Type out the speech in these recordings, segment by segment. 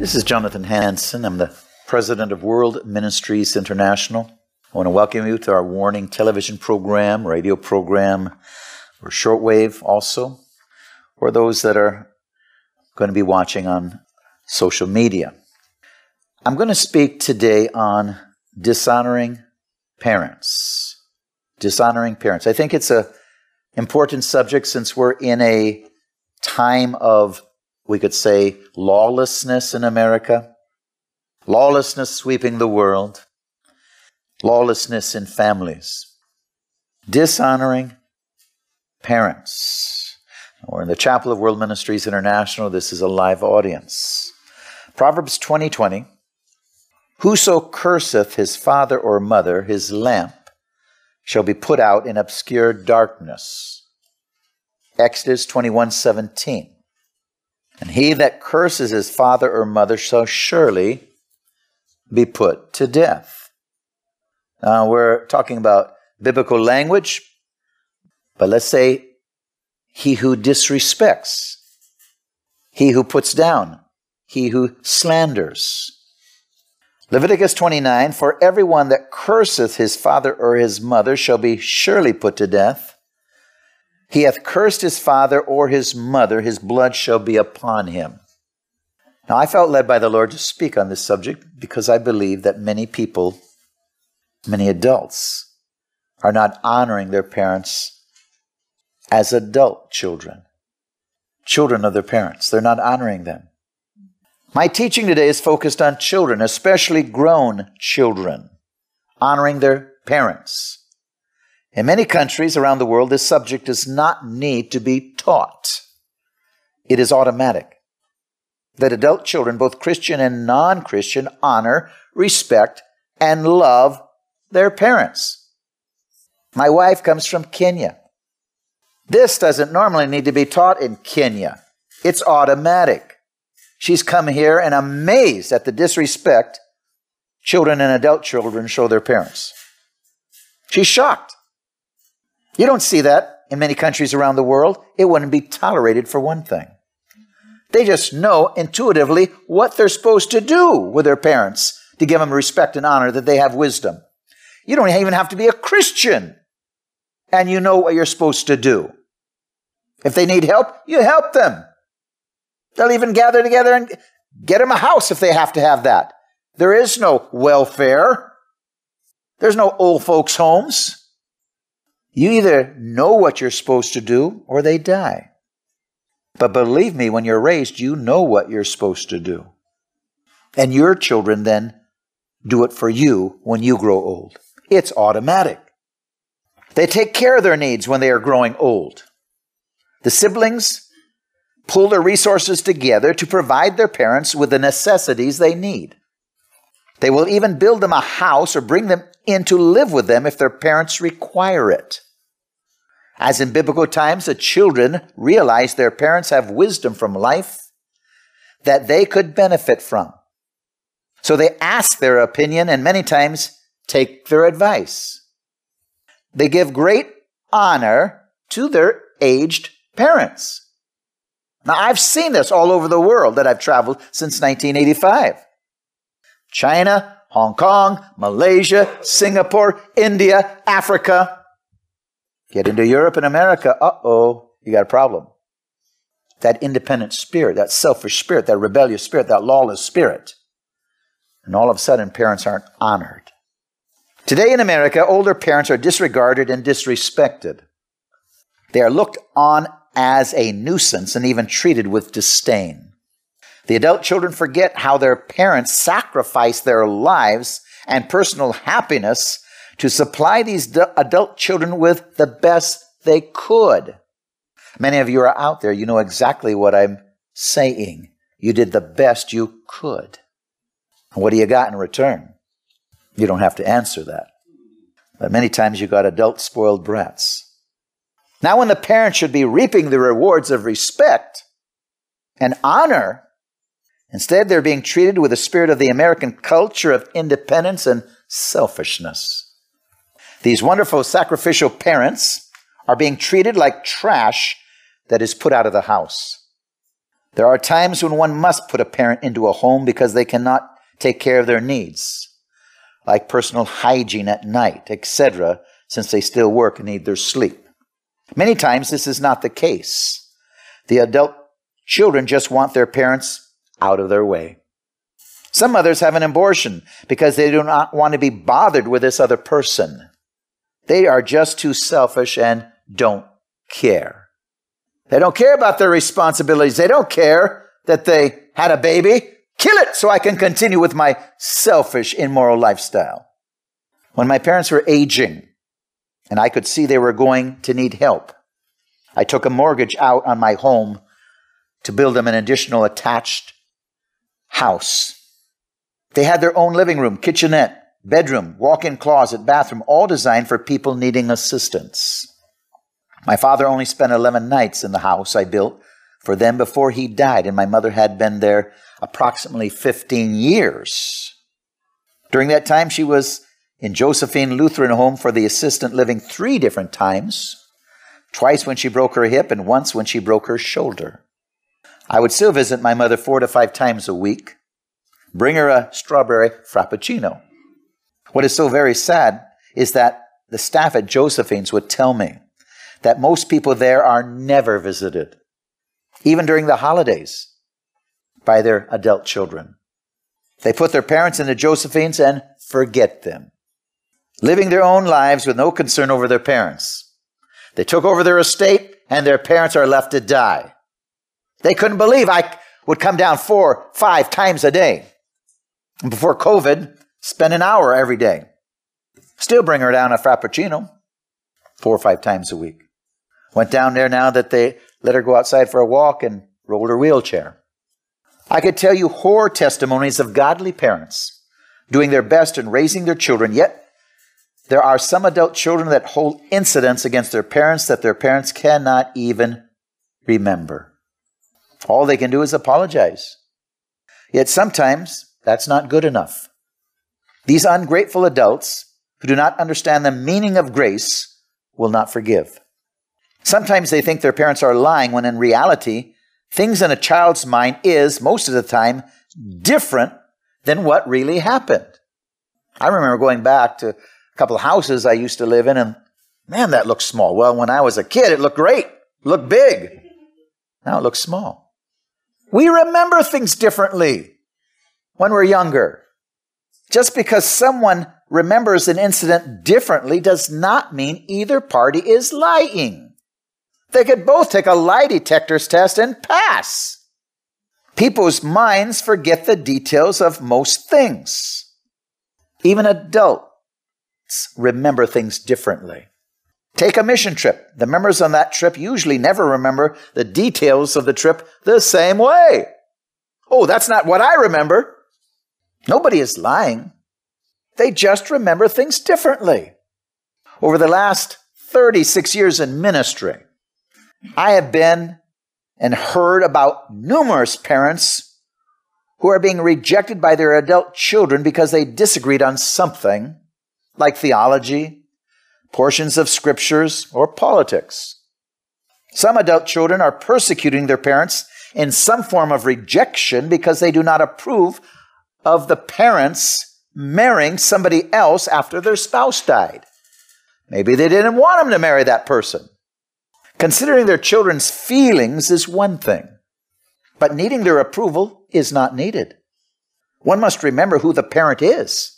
This is Jonathan Hansen. I'm the president of World Ministries International. I want to welcome you to our Warning television program, radio program, or shortwave also or those that are going to be watching on social media. I'm going to speak today on dishonoring parents. Dishonoring parents. I think it's a important subject since we're in a time of we could say lawlessness in America, lawlessness sweeping the world, lawlessness in families, dishonoring parents. We're in the Chapel of World Ministries International. This is a live audience. Proverbs 20 20. Whoso curseth his father or mother, his lamp shall be put out in obscure darkness. Exodus 21 17. And he that curses his father or mother shall surely be put to death. Now we're talking about biblical language, but let's say he who disrespects, he who puts down, he who slanders. Leviticus 29 For everyone that curseth his father or his mother shall be surely put to death. He hath cursed his father or his mother, his blood shall be upon him. Now, I felt led by the Lord to speak on this subject because I believe that many people, many adults, are not honoring their parents as adult children, children of their parents. They're not honoring them. My teaching today is focused on children, especially grown children, honoring their parents. In many countries around the world, this subject does not need to be taught. It is automatic that adult children, both Christian and non Christian, honor, respect, and love their parents. My wife comes from Kenya. This doesn't normally need to be taught in Kenya. It's automatic. She's come here and amazed at the disrespect children and adult children show their parents. She's shocked. You don't see that in many countries around the world. It wouldn't be tolerated for one thing. They just know intuitively what they're supposed to do with their parents to give them respect and honor, that they have wisdom. You don't even have to be a Christian and you know what you're supposed to do. If they need help, you help them. They'll even gather together and get them a house if they have to have that. There is no welfare. There's no old folks' homes. You either know what you're supposed to do or they die. But believe me, when you're raised, you know what you're supposed to do. And your children then do it for you when you grow old. It's automatic. They take care of their needs when they are growing old. The siblings pull their resources together to provide their parents with the necessities they need. They will even build them a house or bring them in to live with them if their parents require it. As in biblical times, the children realize their parents have wisdom from life that they could benefit from. So they ask their opinion and many times take their advice. They give great honor to their aged parents. Now, I've seen this all over the world that I've traveled since 1985. China, Hong Kong, Malaysia, Singapore, India, Africa. Get into Europe and America, uh oh, you got a problem. That independent spirit, that selfish spirit, that rebellious spirit, that lawless spirit. And all of a sudden, parents aren't honored. Today in America, older parents are disregarded and disrespected. They are looked on as a nuisance and even treated with disdain. The adult children forget how their parents sacrificed their lives and personal happiness to supply these adult children with the best they could. Many of you are out there, you know exactly what I'm saying. You did the best you could. What do you got in return? You don't have to answer that. But many times you got adult spoiled brats. Now, when the parent should be reaping the rewards of respect and honor, instead they're being treated with the spirit of the American culture of independence and selfishness. These wonderful sacrificial parents are being treated like trash that is put out of the house. There are times when one must put a parent into a home because they cannot take care of their needs, like personal hygiene at night, etc., since they still work and need their sleep. Many times this is not the case. The adult children just want their parents out of their way. Some mothers have an abortion because they do not want to be bothered with this other person. They are just too selfish and don't care. They don't care about their responsibilities. They don't care that they had a baby. Kill it so I can continue with my selfish, immoral lifestyle. When my parents were aging, and I could see they were going to need help. I took a mortgage out on my home to build them an additional attached house. They had their own living room, kitchenette, bedroom, walk in closet, bathroom, all designed for people needing assistance. My father only spent 11 nights in the house I built for them before he died, and my mother had been there approximately 15 years. During that time, she was in Josephine Lutheran Home for the assistant living three different times twice when she broke her hip and once when she broke her shoulder. I would still visit my mother four to five times a week, bring her a strawberry frappuccino. What is so very sad is that the staff at Josephine's would tell me that most people there are never visited, even during the holidays, by their adult children. They put their parents into Josephine's and forget them living their own lives with no concern over their parents. They took over their estate and their parents are left to die. They couldn't believe I would come down four, five times a day. And before COVID, spend an hour every day. Still bring her down a frappuccino four or five times a week. Went down there now that they let her go outside for a walk and rolled her wheelchair. I could tell you horror testimonies of godly parents doing their best in raising their children, yet there are some adult children that hold incidents against their parents that their parents cannot even remember. All they can do is apologize. Yet sometimes that's not good enough. These ungrateful adults who do not understand the meaning of grace will not forgive. Sometimes they think their parents are lying when in reality, things in a child's mind is, most of the time, different than what really happened. I remember going back to a couple of houses I used to live in, and man, that looked small. Well, when I was a kid, it looked great, looked big. Now it looks small. We remember things differently when we're younger. Just because someone remembers an incident differently does not mean either party is lying. They could both take a lie detector's test and pass. People's minds forget the details of most things. Even adults remember things differently. Take a mission trip. The members on that trip usually never remember the details of the trip the same way. Oh, that's not what I remember. Nobody is lying. They just remember things differently. Over the last 36 years in ministry, I have been and heard about numerous parents who are being rejected by their adult children because they disagreed on something like theology, portions of scriptures, or politics. Some adult children are persecuting their parents in some form of rejection because they do not approve of the parents marrying somebody else after their spouse died. Maybe they didn't want them to marry that person. Considering their children's feelings is one thing, but needing their approval is not needed. One must remember who the parent is.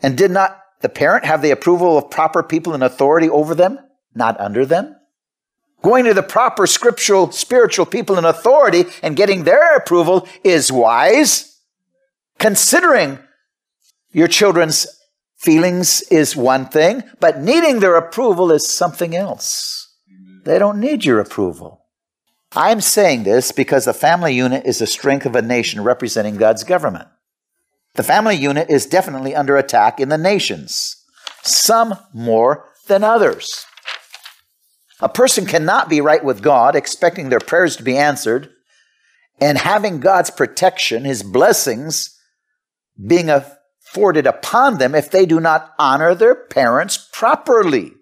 And did not the parent have the approval of proper people in authority over them, not under them? Going to the proper scriptural, spiritual people in authority and getting their approval is wise. Considering your children's feelings is one thing, but needing their approval is something else. They don't need your approval. I'm saying this because the family unit is the strength of a nation representing God's government. The family unit is definitely under attack in the nations, some more than others. A person cannot be right with God, expecting their prayers to be answered, and having God's protection, His blessings, being afforded upon them if they do not honor their parents properly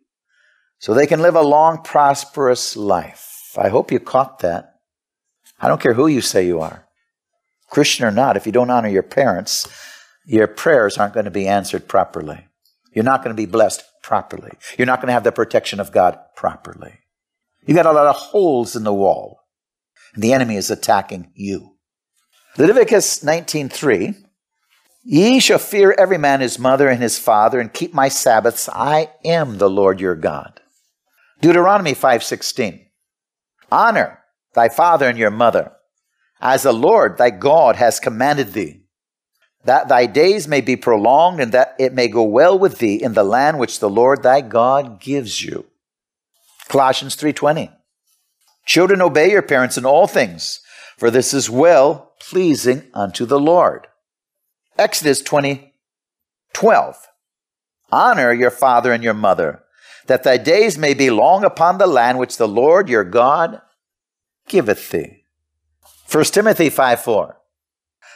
so they can live a long, prosperous life. I hope you caught that. I don't care who you say you are, Christian or not, if you don't honor your parents, your prayers aren't going to be answered properly. You're not going to be blessed properly. You're not going to have the protection of God properly. You got a lot of holes in the wall, and the enemy is attacking you. Leviticus 19:3 Ye shall fear every man his mother and his father and keep my sabbaths I am the Lord your God Deuteronomy 5:16 Honor thy father and your mother as the Lord thy God has commanded thee that thy days may be prolonged and that it may go well with thee in the land which the Lord thy God gives you. Colossians 3:20 Children obey your parents in all things for this is well pleasing unto the Lord. Exodus 20:12 Honor your father and your mother that thy days may be long upon the land which the Lord your God giveth thee. 1 Timothy 5 4.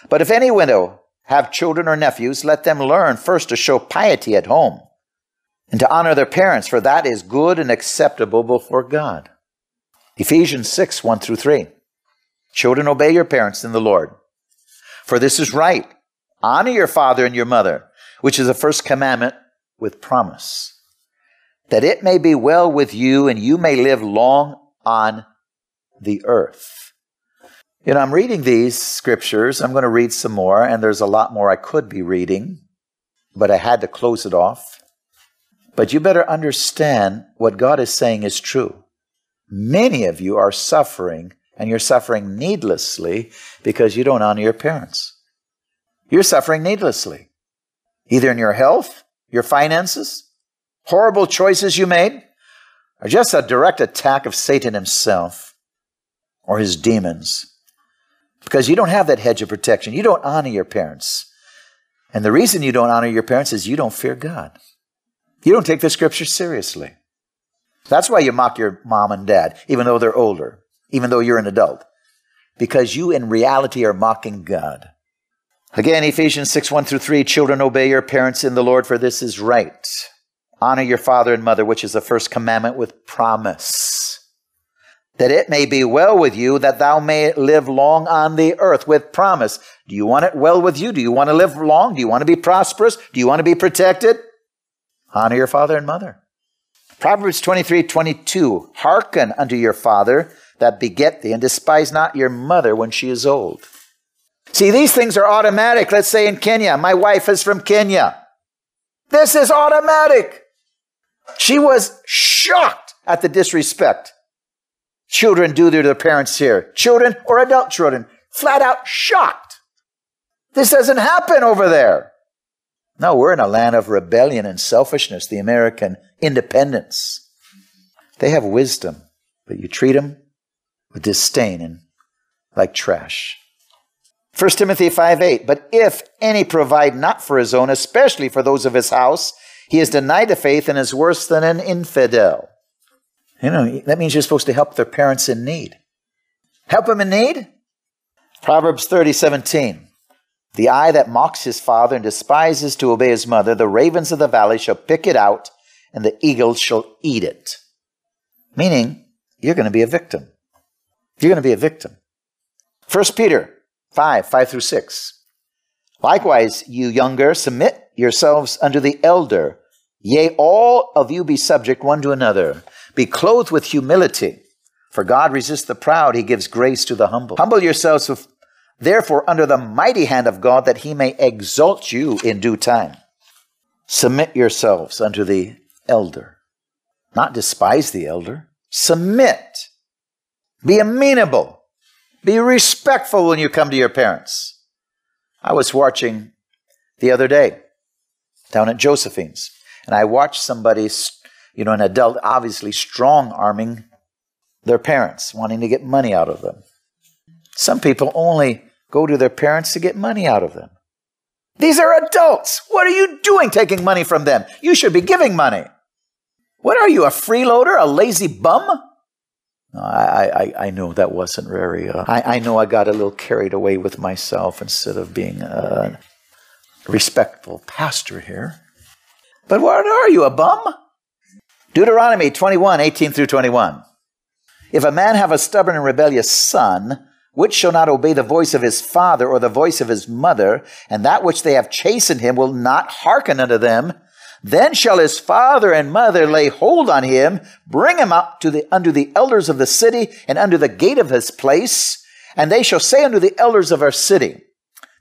But if any widow have children or nephews, let them learn first to show piety at home and to honor their parents, for that is good and acceptable before God. Ephesians 6 1 through 3. Children, obey your parents in the Lord, for this is right. Honor your father and your mother, which is the first commandment with promise that it may be well with you and you may live long on the earth. You know, I'm reading these scriptures. I'm going to read some more, and there's a lot more I could be reading, but I had to close it off. But you better understand what God is saying is true. Many of you are suffering, and you're suffering needlessly because you don't honor your parents. You're suffering needlessly, either in your health, your finances, horrible choices you made or just a direct attack of Satan himself or his demons. Because you don't have that hedge of protection. You don't honor your parents. And the reason you don't honor your parents is you don't fear God. You don't take the scripture seriously. That's why you mock your mom and dad, even though they're older, even though you're an adult. Because you in reality are mocking God. Again, Ephesians 6 1 through 3 Children, obey your parents in the Lord, for this is right. Honor your father and mother, which is the first commandment with promise. That it may be well with you, that thou may live long on the earth with promise. Do you want it well with you? Do you want to live long? Do you want to be prosperous? Do you want to be protected? Honor your father and mother. Proverbs 23 22. Hearken unto your father that beget thee, and despise not your mother when she is old. See, these things are automatic. Let's say in Kenya, my wife is from Kenya. This is automatic. She was shocked at the disrespect children do to their parents here. Children or adult children, flat out shocked. This doesn't happen over there. No, we're in a land of rebellion and selfishness, the American independence. They have wisdom, but you treat them with disdain and like trash. 1 Timothy 5 8. But if any provide not for his own, especially for those of his house, he has denied the faith and is worse than an infidel. You know, that means you're supposed to help their parents in need. Help them in need? Proverbs 30, 17. The eye that mocks his father and despises to obey his mother, the ravens of the valley shall pick it out, and the eagles shall eat it. Meaning, you're going to be a victim. You're going to be a victim. 1 Peter 5, 5 through 6. Likewise, you younger, submit yourselves unto the elder. Yea, all of you be subject one to another. Be clothed with humility. For God resists the proud, he gives grace to the humble. Humble yourselves, therefore, under the mighty hand of God, that he may exalt you in due time. Submit yourselves unto the elder. Not despise the elder. Submit. Be amenable. Be respectful when you come to your parents. I was watching the other day down at Josephine's. And I watched somebody, you know, an adult, obviously strong arming their parents, wanting to get money out of them. Some people only go to their parents to get money out of them. These are adults. What are you doing taking money from them? You should be giving money. What are you, a freeloader, a lazy bum? I, I, I know that wasn't very. Uh, I, I know I got a little carried away with myself instead of being a respectful pastor here. But what are you, a bum? Deuteronomy 21, 18 through 21. If a man have a stubborn and rebellious son, which shall not obey the voice of his father or the voice of his mother, and that which they have chastened him will not hearken unto them, then shall his father and mother lay hold on him, bring him up to the, unto the elders of the city and unto the gate of his place, and they shall say unto the elders of our city,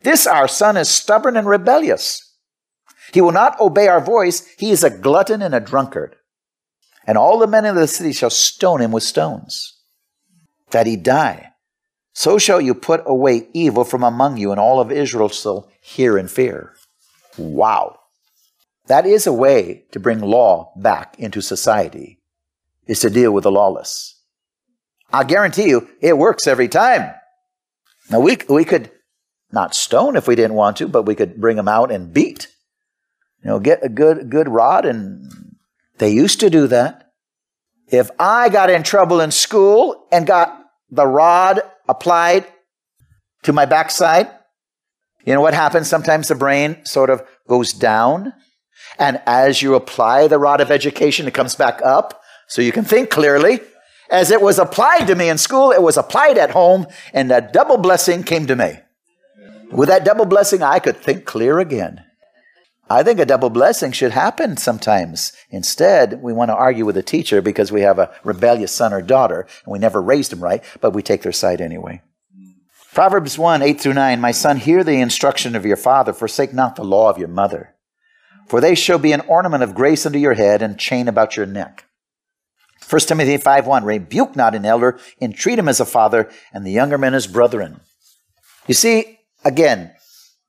This our son is stubborn and rebellious. He will not obey our voice. He is a glutton and a drunkard. And all the men of the city shall stone him with stones, that he die. So shall you put away evil from among you, and all of Israel shall hear and fear. Wow. That is a way to bring law back into society, is to deal with the lawless. I guarantee you, it works every time. Now, we, we could not stone if we didn't want to, but we could bring them out and beat. You know, get a good good rod and they used to do that. If I got in trouble in school and got the rod applied to my backside, you know what happens? Sometimes the brain sort of goes down. And as you apply the rod of education, it comes back up so you can think clearly. As it was applied to me in school, it was applied at home, and a double blessing came to me. With that double blessing, I could think clear again. I think a double blessing should happen sometimes. Instead, we want to argue with a teacher because we have a rebellious son or daughter and we never raised them right, but we take their side anyway. Proverbs 1 8 through 9 My son, hear the instruction of your father, forsake not the law of your mother. For they shall be an ornament of grace unto your head and chain about your neck. 1 Timothy 5 1 Rebuke not an elder, entreat him as a father, and the younger men as brethren. You see, again,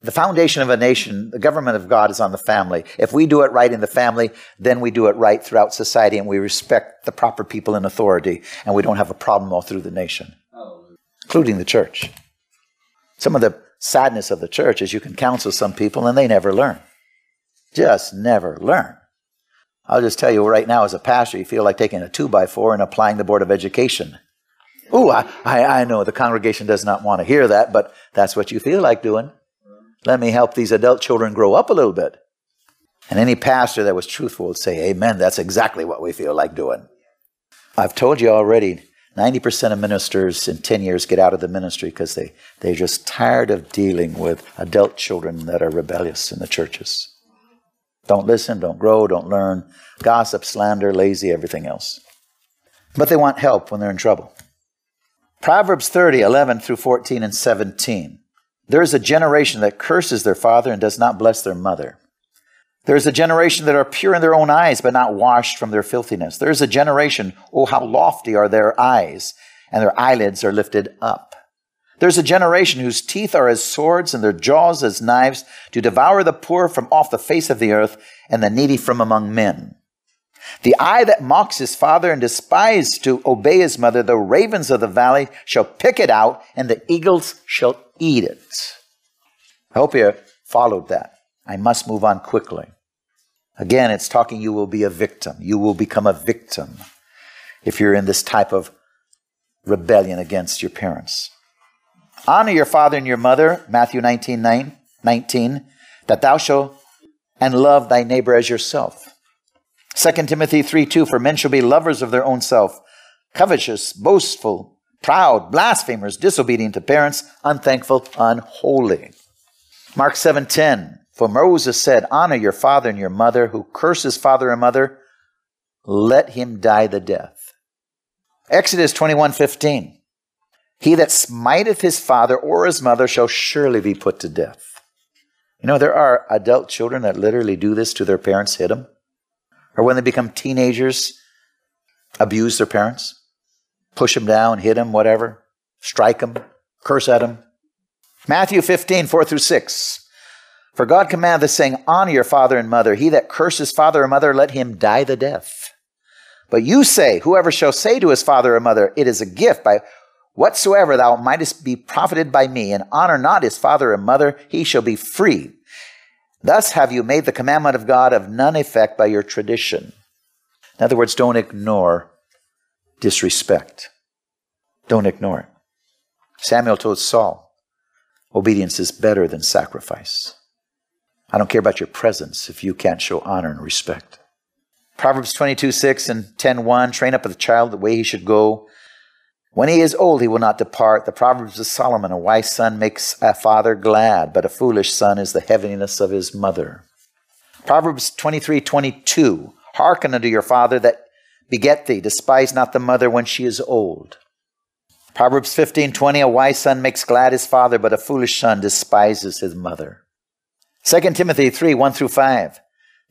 the foundation of a nation, the government of God is on the family. If we do it right in the family, then we do it right throughout society and we respect the proper people in authority and we don't have a problem all through the nation, including the church. Some of the sadness of the church is you can counsel some people and they never learn. Just never learn. I'll just tell you right now, as a pastor, you feel like taking a two by four and applying the Board of Education. Ooh, I, I, I know the congregation does not want to hear that, but that's what you feel like doing. Let me help these adult children grow up a little bit. And any pastor that was truthful would say, Amen, that's exactly what we feel like doing. I've told you already, 90% of ministers in 10 years get out of the ministry because they, they're just tired of dealing with adult children that are rebellious in the churches. Don't listen, don't grow, don't learn, gossip, slander, lazy, everything else. But they want help when they're in trouble. Proverbs 30, 11 through 14 and 17. There is a generation that curses their father and does not bless their mother. There is a generation that are pure in their own eyes, but not washed from their filthiness. There is a generation, oh, how lofty are their eyes, and their eyelids are lifted up. There's a generation whose teeth are as swords and their jaws as knives to devour the poor from off the face of the earth and the needy from among men. The eye that mocks his father and despises to obey his mother, the ravens of the valley shall pick it out, and the eagles shall eat it. I hope you followed that. I must move on quickly. Again, it's talking you will be a victim. You will become a victim if you're in this type of rebellion against your parents. Honor your father and your mother, Matthew 19, 9, 19, that thou shalt and love thy neighbor as yourself. 2 Timothy 3 2 For men shall be lovers of their own self, covetous, boastful, proud, blasphemers, disobedient to parents, unthankful, unholy. Mark 7:10 For Moses said, Honor your father and your mother, who curses father and mother, let him die the death. Exodus 21:15 He that smiteth his father or his mother shall surely be put to death. You know, there are adult children that literally do this to their parents, hit them. Or when they become teenagers, abuse their parents, push him down, hit him, whatever, strike him, curse at him. Matthew 15, 4 through 6. For God commandeth, saying, Honor your father and mother. He that curses father or mother, let him die the death. But you say, Whoever shall say to his father or mother, It is a gift by whatsoever thou mightest be profited by me, and honor not his father or mother, he shall be free. Thus have you made the commandment of God of none effect by your tradition. In other words, don't ignore disrespect. Don't ignore it. Samuel told Saul, obedience is better than sacrifice. I don't care about your presence if you can't show honor and respect. Proverbs 22, 6 and 10, 1, train up a child the way he should go. When he is old, he will not depart. The Proverbs of Solomon, a wise son makes a father glad, but a foolish son is the heaviness of his mother. Proverbs 23, 22, hearken unto your father that beget thee, despise not the mother when she is old. Proverbs 15, 20, a wise son makes glad his father, but a foolish son despises his mother. 2 Timothy 3, 1 through 5.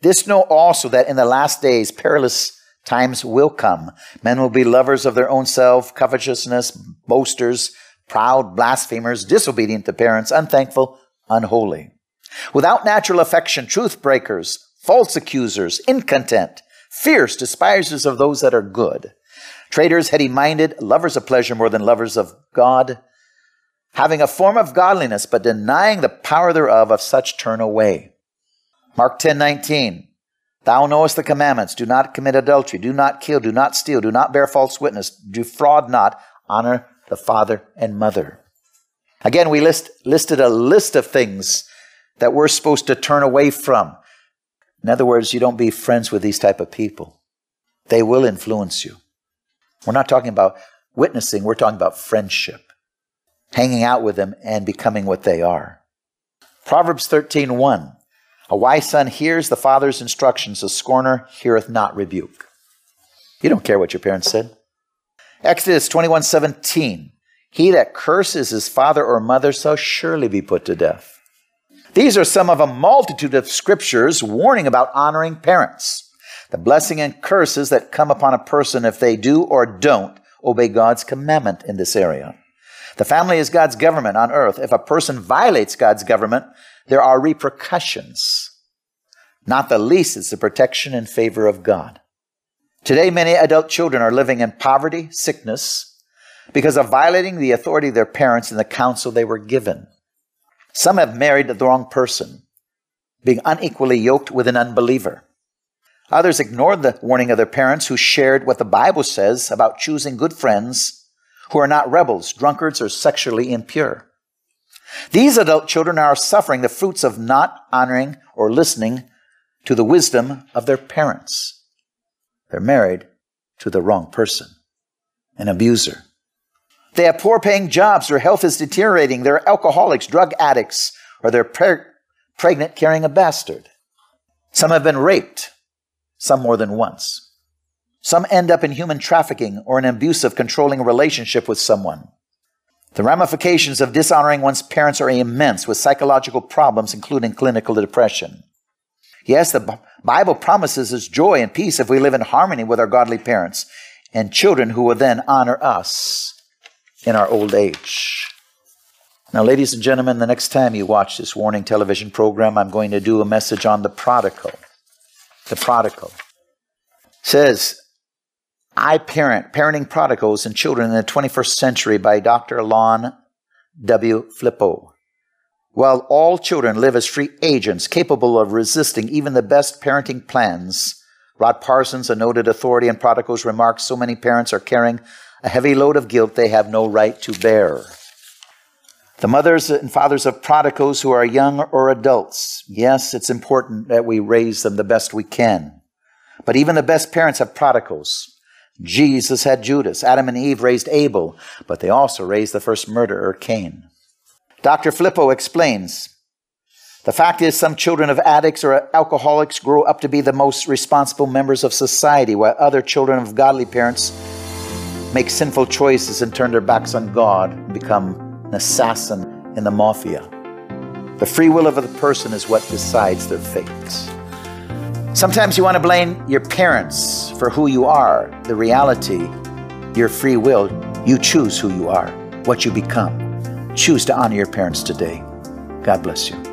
This know also that in the last days perilous times will come. Men will be lovers of their own self, covetousness, boasters, proud, blasphemers, disobedient to parents, unthankful, unholy. Without natural affection, truth breakers, false accusers, incontent, fierce, despisers of those that are good, traitors, heady minded, lovers of pleasure more than lovers of God, having a form of godliness, but denying the power thereof, of such turn away. Mark 10 19. Thou knowest the commandments. Do not commit adultery. Do not kill. Do not steal. Do not bear false witness. Defraud not. Honor the father and mother. Again, we list, listed a list of things that we're supposed to turn away from. In other words, you don't be friends with these type of people. They will influence you. We're not talking about witnessing, we're talking about friendship. Hanging out with them and becoming what they are. Proverbs 13, 1. A wise son hears the father's instructions, a scorner heareth not rebuke. You don't care what your parents said. Exodus 21 17. He that curses his father or mother shall surely be put to death. These are some of a multitude of scriptures warning about honoring parents, the blessing and curses that come upon a person if they do or don't obey God's commandment in this area. The family is God's government on earth. If a person violates God's government, there are repercussions. Not the least is the protection in favor of God. Today, many adult children are living in poverty, sickness, because of violating the authority of their parents and the counsel they were given. Some have married the wrong person, being unequally yoked with an unbeliever. Others ignored the warning of their parents who shared what the Bible says about choosing good friends who are not rebels, drunkards, or sexually impure. These adult children are suffering the fruits of not honoring or listening to the wisdom of their parents. They're married to the wrong person, an abuser. They have poor paying jobs, their health is deteriorating, they're alcoholics, drug addicts, or they're pre- pregnant carrying a bastard. Some have been raped, some more than once. Some end up in human trafficking or an abusive, controlling relationship with someone. The ramifications of dishonoring one's parents are immense, with psychological problems, including clinical depression. Yes, the Bible promises us joy and peace if we live in harmony with our godly parents and children who will then honor us in our old age. Now, ladies and gentlemen, the next time you watch this warning television program, I'm going to do a message on the prodigal. The prodigal. Says, I Parent Parenting Prodigals and Children in the 21st Century by Dr. Lon W. Flippo. While all children live as free agents capable of resisting even the best parenting plans, Rod Parsons, a noted authority on prodigals, remarks so many parents are carrying a heavy load of guilt they have no right to bear. The mothers and fathers of prodigals who are young or adults, yes, it's important that we raise them the best we can. But even the best parents have prodigals. Jesus had Judas. Adam and Eve raised Abel, but they also raised the first murderer, Cain. Dr. Flippo explains The fact is, some children of addicts or alcoholics grow up to be the most responsible members of society, while other children of godly parents make sinful choices and turn their backs on God and become an assassin in the mafia. The free will of the person is what decides their fate. Sometimes you want to blame your parents for who you are. The reality, your free will, you choose who you are, what you become. Choose to honor your parents today. God bless you.